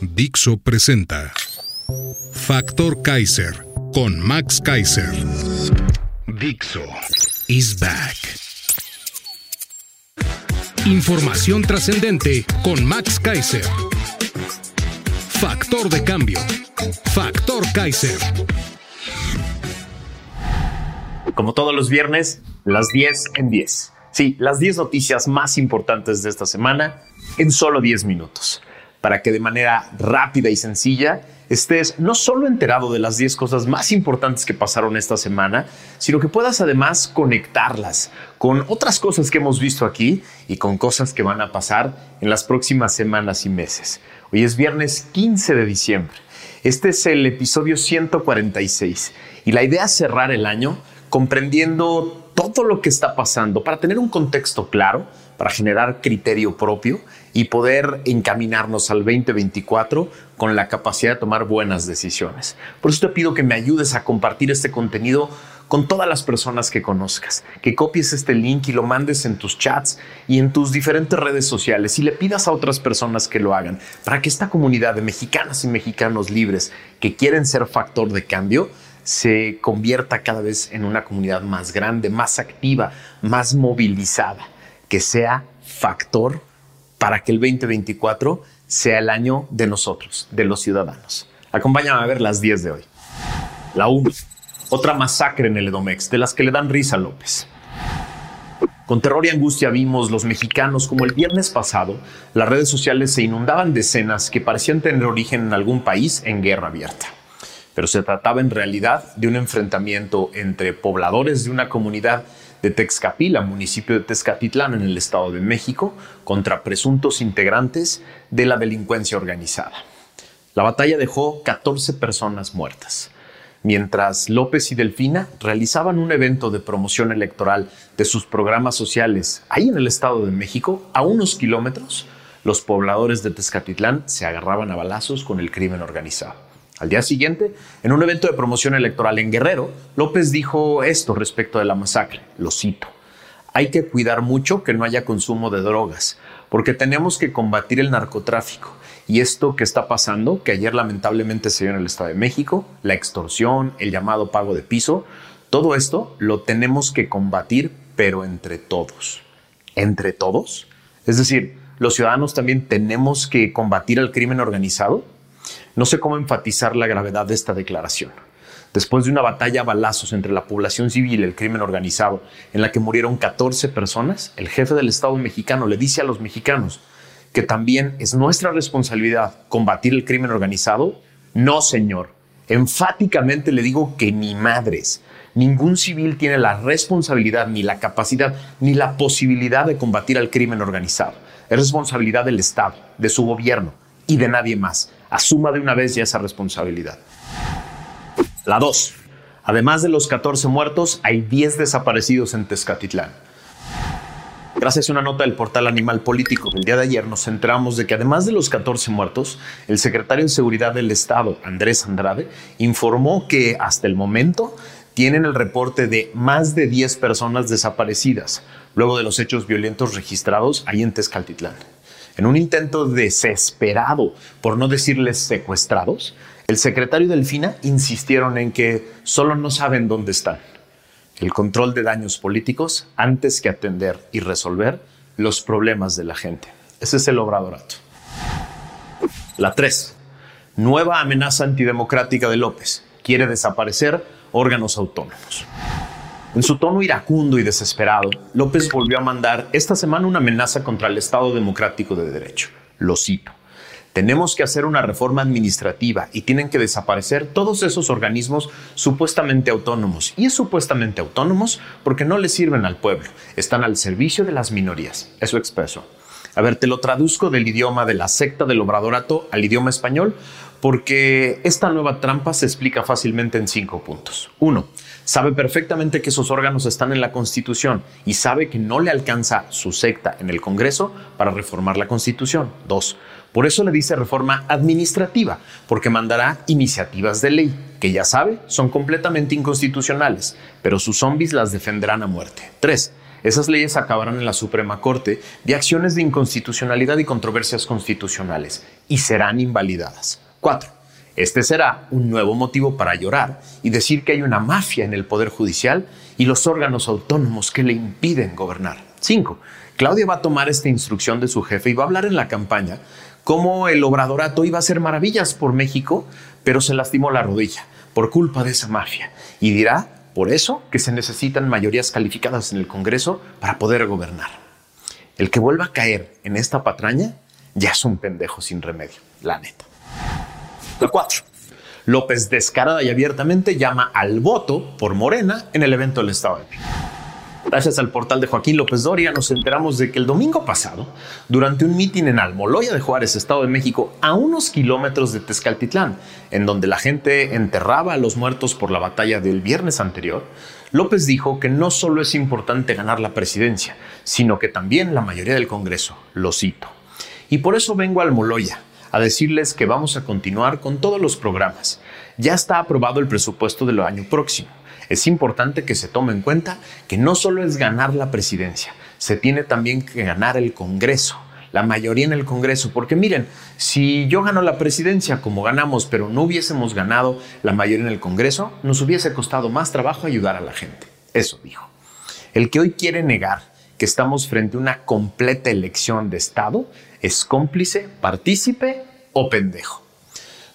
Dixo presenta Factor Kaiser con Max Kaiser. Dixo is back. Información trascendente con Max Kaiser. Factor de cambio. Factor Kaiser. Como todos los viernes, las 10 en 10. Sí, las 10 noticias más importantes de esta semana en solo 10 minutos. Para que de manera rápida y sencilla estés no solo enterado de las 10 cosas más importantes que pasaron esta semana, sino que puedas además conectarlas con otras cosas que hemos visto aquí y con cosas que van a pasar en las próximas semanas y meses. Hoy es viernes 15 de diciembre. Este es el episodio 146 y la idea es cerrar el año comprendiendo todo lo que está pasando para tener un contexto claro, para generar criterio propio y poder encaminarnos al 2024 con la capacidad de tomar buenas decisiones. Por eso te pido que me ayudes a compartir este contenido con todas las personas que conozcas, que copies este link y lo mandes en tus chats y en tus diferentes redes sociales y le pidas a otras personas que lo hagan para que esta comunidad de mexicanas y mexicanos libres que quieren ser factor de cambio se convierta cada vez en una comunidad más grande, más activa, más movilizada, que sea factor para que el 2024 sea el año de nosotros, de los ciudadanos. Acompáñame a ver las 10 de hoy. La 1. Otra masacre en el Edomex, de las que le dan risa a López. Con terror y angustia vimos los mexicanos como el viernes pasado las redes sociales se inundaban de escenas que parecían tener origen en algún país en guerra abierta. Pero se trataba en realidad de un enfrentamiento entre pobladores de una comunidad de Texcapila, municipio de Tezcatitlán en el Estado de México, contra presuntos integrantes de la delincuencia organizada. La batalla dejó 14 personas muertas. Mientras López y Delfina realizaban un evento de promoción electoral de sus programas sociales ahí en el Estado de México, a unos kilómetros, los pobladores de Tezcatitlán se agarraban a balazos con el crimen organizado. Al día siguiente, en un evento de promoción electoral en Guerrero, López dijo esto respecto de la masacre, lo cito, hay que cuidar mucho que no haya consumo de drogas, porque tenemos que combatir el narcotráfico. Y esto que está pasando, que ayer lamentablemente se dio en el Estado de México, la extorsión, el llamado pago de piso, todo esto lo tenemos que combatir, pero entre todos. ¿Entre todos? Es decir, los ciudadanos también tenemos que combatir el crimen organizado. No sé cómo enfatizar la gravedad de esta declaración. Después de una batalla a balazos entre la población civil y el crimen organizado, en la que murieron 14 personas, el jefe del Estado mexicano le dice a los mexicanos que también es nuestra responsabilidad combatir el crimen organizado. No, señor. Enfáticamente le digo que ni madres. Ningún civil tiene la responsabilidad, ni la capacidad, ni la posibilidad de combatir al crimen organizado. Es responsabilidad del Estado, de su gobierno y de nadie más. Asuma de una vez ya esa responsabilidad. La 2. Además de los 14 muertos, hay 10 desaparecidos en Tezcatitlán. Gracias a una nota del portal Animal Político del día de ayer nos enteramos de que además de los 14 muertos, el secretario de Seguridad del Estado, Andrés Andrade, informó que hasta el momento tienen el reporte de más de 10 personas desaparecidas luego de los hechos violentos registrados ahí en Tezcatitlán. En un intento desesperado, por no decirles secuestrados, el secretario Delfina insistieron en que solo no saben dónde están. El control de daños políticos antes que atender y resolver los problemas de la gente. Ese es el obradorato. La 3. Nueva amenaza antidemocrática de López. Quiere desaparecer órganos autónomos. En su tono iracundo y desesperado, López volvió a mandar esta semana una amenaza contra el Estado Democrático de Derecho. Lo cito. Tenemos que hacer una reforma administrativa y tienen que desaparecer todos esos organismos supuestamente autónomos. Y es supuestamente autónomos porque no le sirven al pueblo, están al servicio de las minorías. Eso expreso. A ver, te lo traduzco del idioma de la secta del obradorato al idioma español porque esta nueva trampa se explica fácilmente en cinco puntos. Uno, sabe perfectamente que esos órganos están en la Constitución y sabe que no le alcanza su secta en el Congreso para reformar la Constitución. Dos, por eso le dice reforma administrativa, porque mandará iniciativas de ley, que ya sabe son completamente inconstitucionales, pero sus zombies las defenderán a muerte. Tres, esas leyes acabarán en la Suprema Corte de acciones de inconstitucionalidad y controversias constitucionales y serán invalidadas. 4. Este será un nuevo motivo para llorar y decir que hay una mafia en el Poder Judicial y los órganos autónomos que le impiden gobernar. 5. Claudia va a tomar esta instrucción de su jefe y va a hablar en la campaña cómo el obradorato iba a hacer maravillas por México, pero se lastimó la rodilla por culpa de esa mafia. Y dirá por eso que se necesitan mayorías calificadas en el Congreso para poder gobernar. El que vuelva a caer en esta patraña ya es un pendejo sin remedio, la neta. La 4. López descarada y abiertamente llama al voto por Morena en el evento del Estado de México. Gracias al portal de Joaquín López Doria nos enteramos de que el domingo pasado, durante un mitin en Almoloya de Juárez, Estado de México, a unos kilómetros de Tezcaltitlán, en donde la gente enterraba a los muertos por la batalla del viernes anterior, López dijo que no solo es importante ganar la presidencia, sino que también la mayoría del Congreso, lo cito. Y por eso vengo a Almoloya, a decirles que vamos a continuar con todos los programas. Ya está aprobado el presupuesto del año próximo es importante que se tome en cuenta que no solo es ganar la presidencia, se tiene también que ganar el Congreso, la mayoría en el Congreso, porque miren, si yo gano la presidencia como ganamos, pero no hubiésemos ganado la mayoría en el Congreso, nos hubiese costado más trabajo ayudar a la gente. Eso dijo. El que hoy quiere negar que estamos frente a una completa elección de Estado es cómplice, partícipe o pendejo.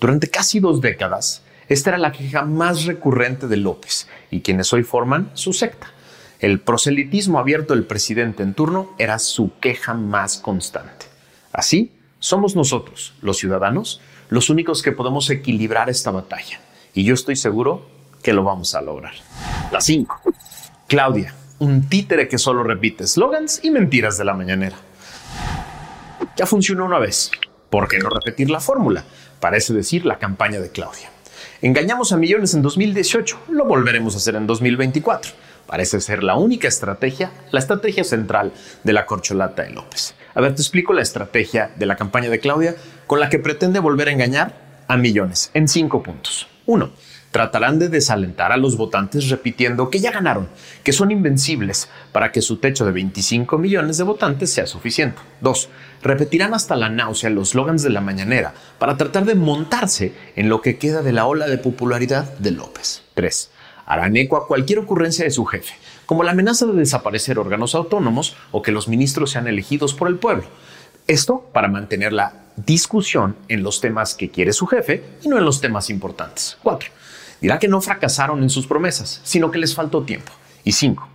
Durante casi dos décadas, esta era la queja más recurrente de López y quienes hoy forman su secta. El proselitismo abierto del presidente en turno era su queja más constante. Así, somos nosotros, los ciudadanos, los únicos que podemos equilibrar esta batalla. Y yo estoy seguro que lo vamos a lograr. La 5. Claudia, un títere que solo repite slogans y mentiras de la mañanera. Ya funcionó una vez. ¿Por qué no repetir la fórmula? Parece decir la campaña de Claudia. Engañamos a millones en 2018, lo volveremos a hacer en 2024. Parece ser la única estrategia, la estrategia central de la corcholata de López. A ver, te explico la estrategia de la campaña de Claudia con la que pretende volver a engañar a millones en cinco puntos. Uno, tratarán de desalentar a los votantes repitiendo que ya ganaron, que son invencibles, para que su techo de 25 millones de votantes sea suficiente. Dos, repetirán hasta la náusea los slogans de la mañanera para tratar de montarse en lo que queda de la ola de popularidad de López. Tres, harán eco a cualquier ocurrencia de su jefe, como la amenaza de desaparecer órganos autónomos o que los ministros sean elegidos por el pueblo. Esto para mantener la discusión en los temas que quiere su jefe y no en los temas importantes. Cuatro, dirá que no fracasaron en sus promesas, sino que les faltó tiempo. Y cinco,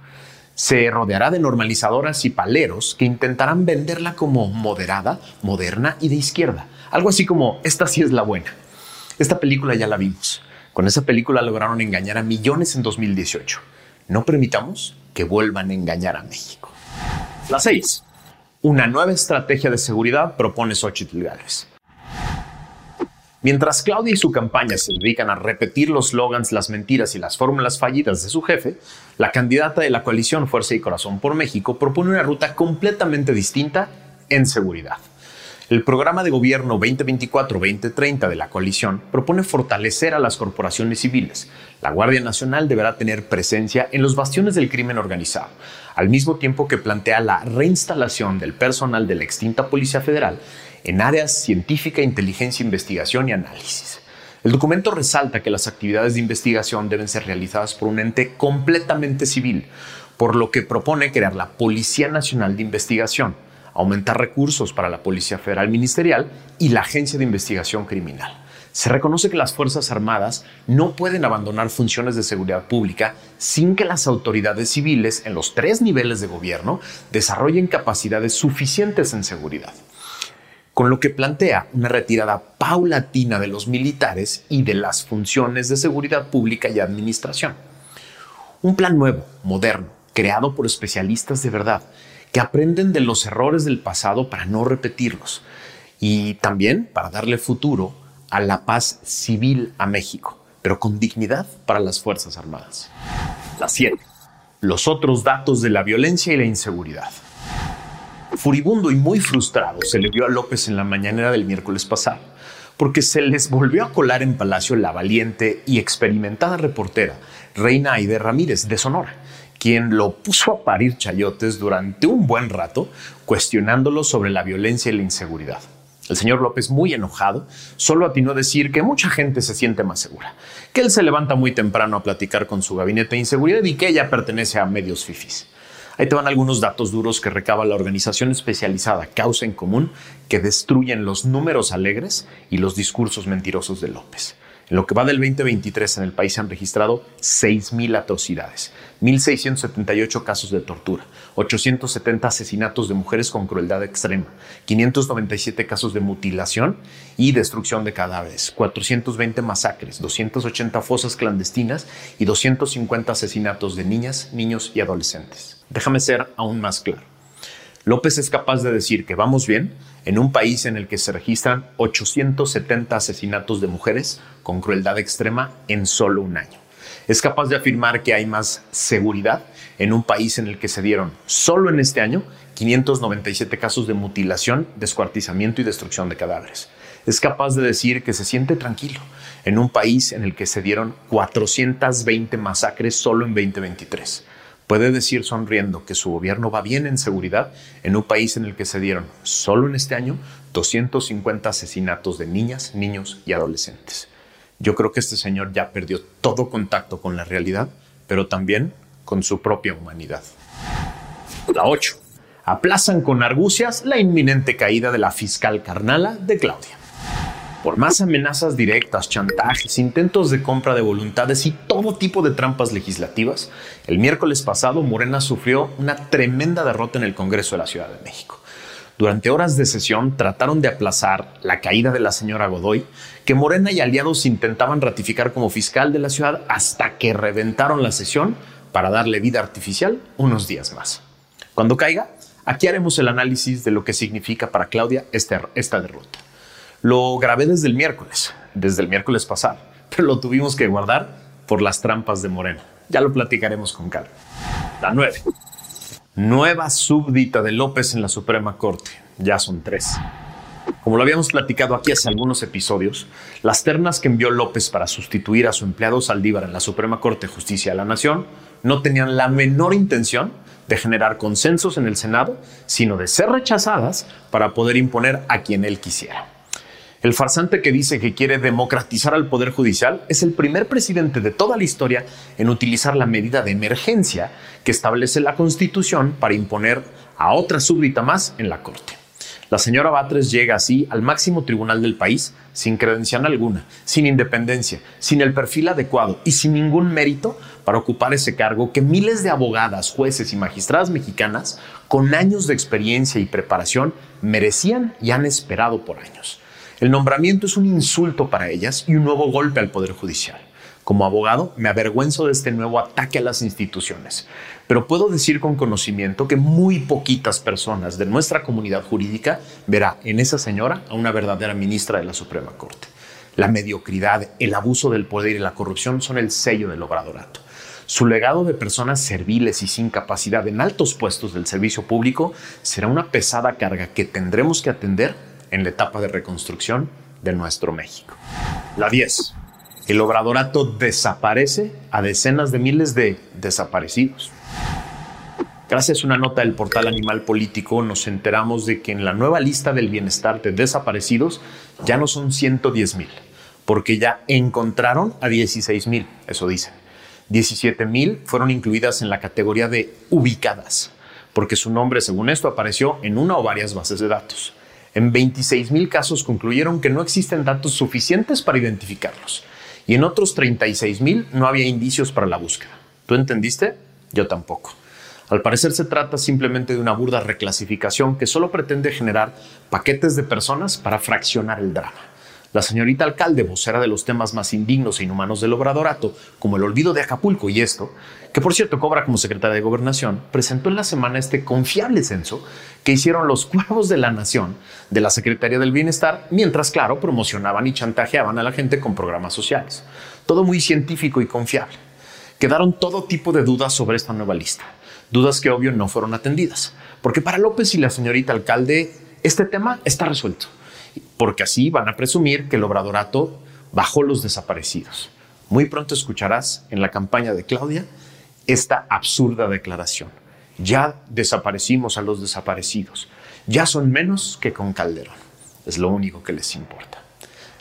se rodeará de normalizadoras y paleros que intentarán venderla como moderada, moderna y de izquierda. Algo así como, esta sí es la buena. Esta película ya la vimos. Con esa película lograron engañar a millones en 2018. No permitamos que vuelvan a engañar a México. La 6. Una nueva estrategia de seguridad propone Xochitl Gálvez. Mientras Claudia y su campaña se dedican a repetir los slogans, las mentiras y las fórmulas fallidas de su jefe, la candidata de la coalición Fuerza y Corazón por México propone una ruta completamente distinta en seguridad. El programa de gobierno 2024-2030 de la coalición propone fortalecer a las corporaciones civiles. La Guardia Nacional deberá tener presencia en los bastiones del crimen organizado, al mismo tiempo que plantea la reinstalación del personal de la extinta Policía Federal en áreas científica, inteligencia, investigación y análisis. El documento resalta que las actividades de investigación deben ser realizadas por un ente completamente civil, por lo que propone crear la Policía Nacional de Investigación, aumentar recursos para la Policía Federal Ministerial y la Agencia de Investigación Criminal. Se reconoce que las Fuerzas Armadas no pueden abandonar funciones de seguridad pública sin que las autoridades civiles en los tres niveles de gobierno desarrollen capacidades suficientes en seguridad con lo que plantea una retirada paulatina de los militares y de las funciones de seguridad pública y administración. Un plan nuevo, moderno, creado por especialistas de verdad, que aprenden de los errores del pasado para no repetirlos y también para darle futuro a la paz civil a México, pero con dignidad para las Fuerzas Armadas. La 7. Los otros datos de la violencia y la inseguridad. Furibundo y muy frustrado se le vio a López en la mañanera del miércoles pasado, porque se les volvió a colar en Palacio la valiente y experimentada reportera Reina Aide Ramírez de Sonora, quien lo puso a parir chayotes durante un buen rato, cuestionándolo sobre la violencia y la inseguridad. El señor López, muy enojado, solo atinó a decir que mucha gente se siente más segura, que él se levanta muy temprano a platicar con su gabinete de inseguridad y que ella pertenece a medios fifis. Ahí te van algunos datos duros que recaba la organización especializada Causa en Común que destruyen los números alegres y los discursos mentirosos de López. En lo que va del 2023 en el país se han registrado 6.000 atrocidades, 1.678 casos de tortura, 870 asesinatos de mujeres con crueldad extrema, 597 casos de mutilación y destrucción de cadáveres, 420 masacres, 280 fosas clandestinas y 250 asesinatos de niñas, niños y adolescentes. Déjame ser aún más claro. López es capaz de decir que vamos bien en un país en el que se registran 870 asesinatos de mujeres con crueldad extrema en solo un año. Es capaz de afirmar que hay más seguridad en un país en el que se dieron solo en este año 597 casos de mutilación, descuartizamiento y destrucción de cadáveres. Es capaz de decir que se siente tranquilo en un país en el que se dieron 420 masacres solo en 2023 puede decir sonriendo que su gobierno va bien en seguridad en un país en el que se dieron solo en este año 250 asesinatos de niñas, niños y adolescentes. Yo creo que este señor ya perdió todo contacto con la realidad, pero también con su propia humanidad. La 8. Aplazan con argucias la inminente caída de la fiscal carnala de Claudia. Por más amenazas directas, chantajes, intentos de compra de voluntades y todo tipo de trampas legislativas, el miércoles pasado Morena sufrió una tremenda derrota en el Congreso de la Ciudad de México. Durante horas de sesión trataron de aplazar la caída de la señora Godoy, que Morena y aliados intentaban ratificar como fiscal de la ciudad hasta que reventaron la sesión para darle vida artificial unos días más. Cuando caiga, aquí haremos el análisis de lo que significa para Claudia esta, esta derrota. Lo grabé desde el miércoles, desde el miércoles pasado, pero lo tuvimos que guardar por las trampas de Morena. Ya lo platicaremos con calma. La 9. Nueva súbdita de López en la Suprema Corte. Ya son tres. Como lo habíamos platicado aquí hace algunos episodios, las ternas que envió López para sustituir a su empleado Saldívar en la Suprema Corte de Justicia de la Nación no tenían la menor intención de generar consensos en el Senado, sino de ser rechazadas para poder imponer a quien él quisiera. El farsante que dice que quiere democratizar al Poder Judicial es el primer presidente de toda la historia en utilizar la medida de emergencia que establece la Constitución para imponer a otra súbdita más en la Corte. La señora Batres llega así al máximo tribunal del país sin credencial alguna, sin independencia, sin el perfil adecuado y sin ningún mérito para ocupar ese cargo que miles de abogadas, jueces y magistradas mexicanas con años de experiencia y preparación merecían y han esperado por años. El nombramiento es un insulto para ellas y un nuevo golpe al Poder Judicial. Como abogado, me avergüenzo de este nuevo ataque a las instituciones, pero puedo decir con conocimiento que muy poquitas personas de nuestra comunidad jurídica verá en esa señora a una verdadera ministra de la Suprema Corte. La mediocridad, el abuso del poder y la corrupción son el sello del obradorato. Su legado de personas serviles y sin capacidad en altos puestos del servicio público será una pesada carga que tendremos que atender en la etapa de reconstrucción de nuestro México. La 10. El obradorato desaparece a decenas de miles de desaparecidos. Gracias a una nota del portal Animal Político nos enteramos de que en la nueva lista del bienestar de desaparecidos ya no son 110 mil, porque ya encontraron a 16 mil, eso dicen. 17 mil fueron incluidas en la categoría de ubicadas, porque su nombre, según esto, apareció en una o varias bases de datos. En 26 mil casos concluyeron que no existen datos suficientes para identificarlos. Y en otros 36 mil no había indicios para la búsqueda. ¿Tú entendiste? Yo tampoco. Al parecer se trata simplemente de una burda reclasificación que solo pretende generar paquetes de personas para fraccionar el drama. La señorita alcalde, vocera de los temas más indignos e inhumanos del obradorato, como el olvido de Acapulco y esto, que por cierto cobra como secretaria de Gobernación, presentó en la semana este confiable censo que hicieron los cuervos de la nación de la Secretaría del Bienestar, mientras, claro, promocionaban y chantajeaban a la gente con programas sociales. Todo muy científico y confiable. Quedaron todo tipo de dudas sobre esta nueva lista. Dudas que obvio no fueron atendidas. Porque para López y la señorita alcalde, este tema está resuelto porque así van a presumir que el obradorato bajó los desaparecidos. Muy pronto escucharás en la campaña de Claudia esta absurda declaración. Ya desaparecimos a los desaparecidos. Ya son menos que con Calderón. Es lo único que les importa.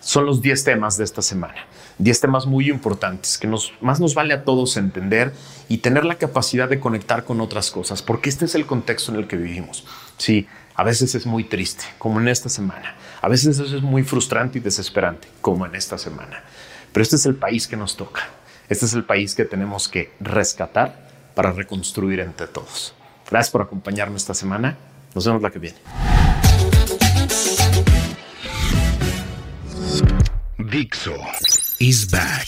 Son los 10 temas de esta semana. 10 temas muy importantes que más nos vale a todos entender y tener la capacidad de conectar con otras cosas, porque este es el contexto en el que vivimos. Sí, a veces es muy triste, como en esta semana. A veces eso es muy frustrante y desesperante, como en esta semana. Pero este es el país que nos toca. Este es el país que tenemos que rescatar para reconstruir entre todos. Gracias por acompañarme esta semana. Nos vemos la que viene. Dixo is back.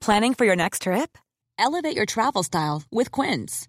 Planning for your next trip? Elevate your travel style with Quince.